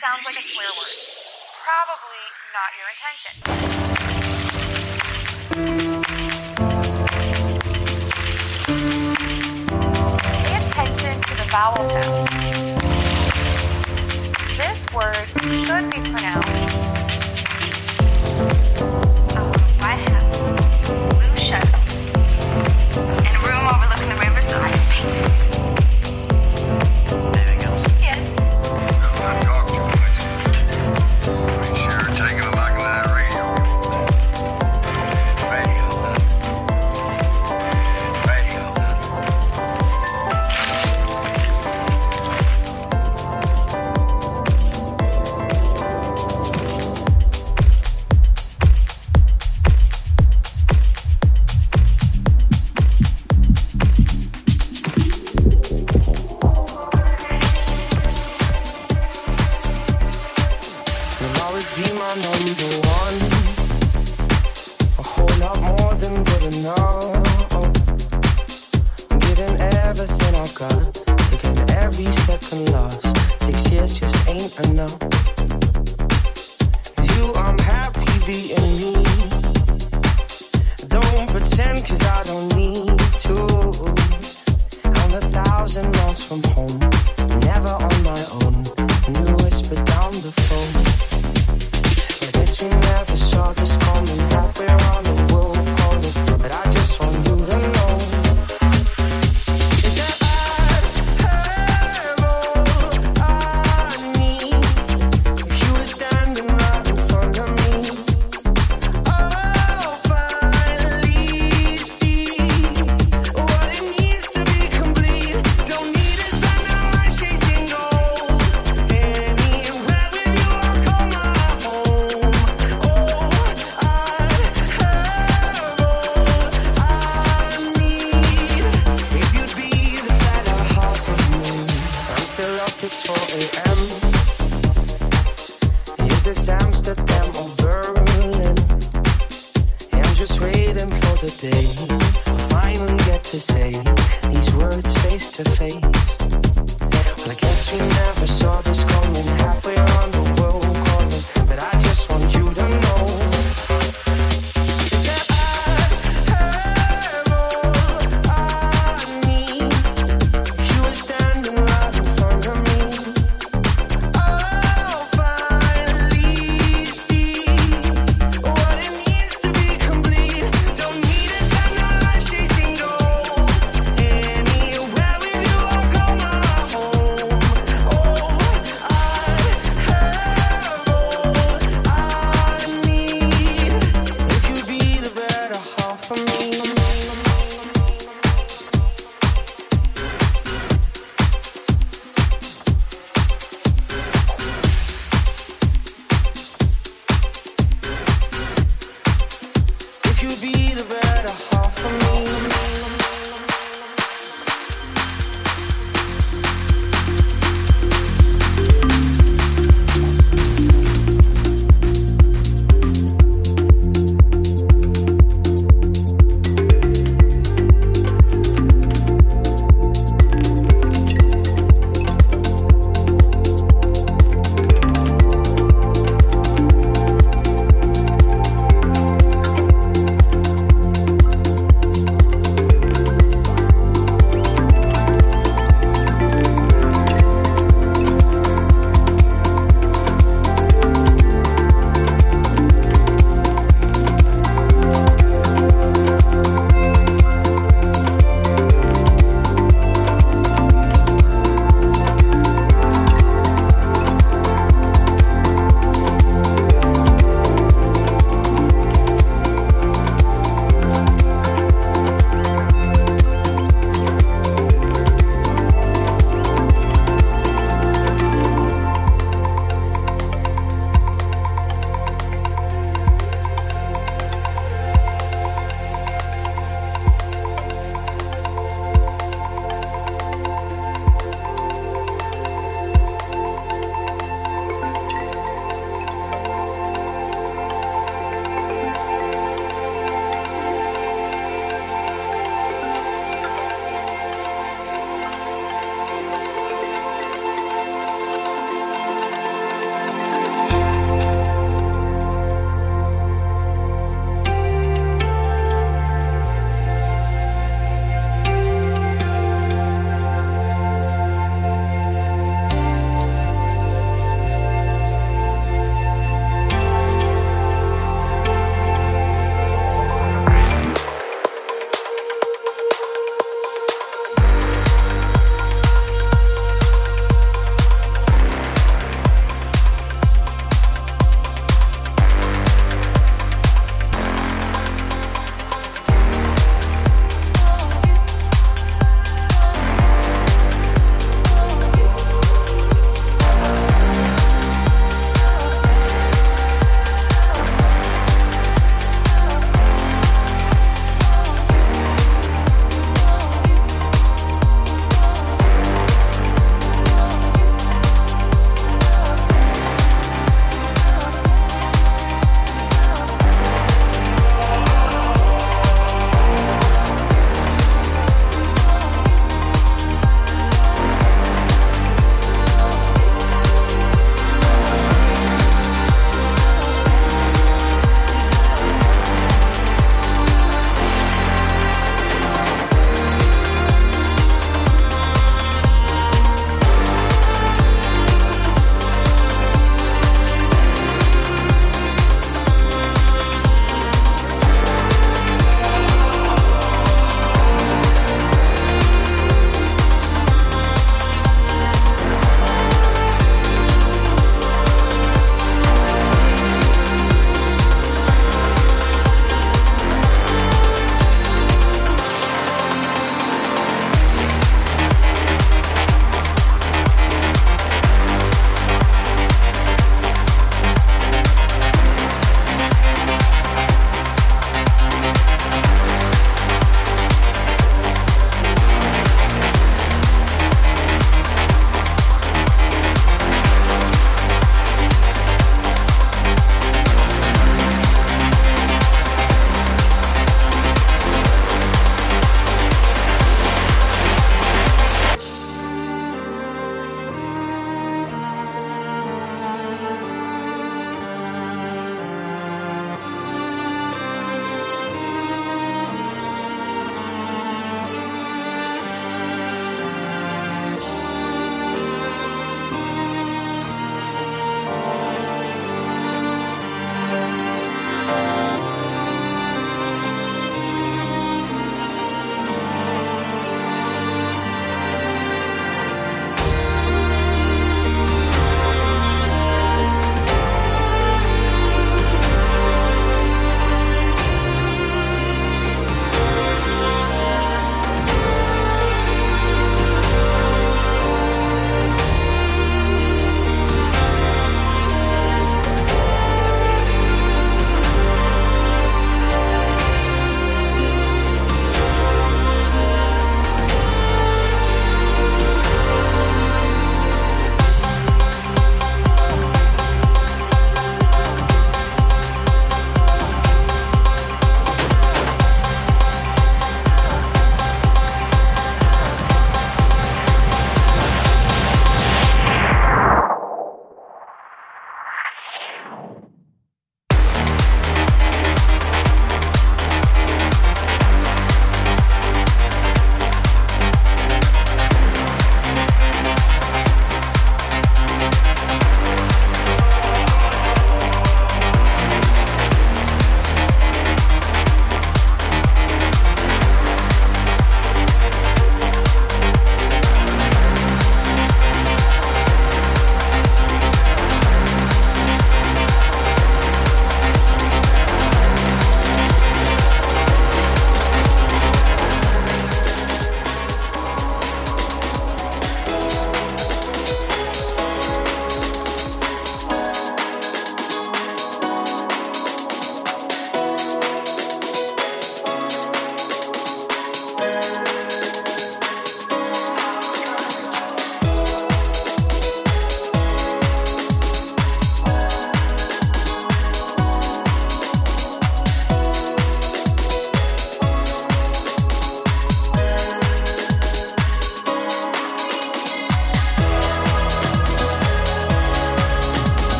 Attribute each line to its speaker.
Speaker 1: sounds like a swear word. Probably not your intention. Pay attention to the vowel sound. This word should be pronounced.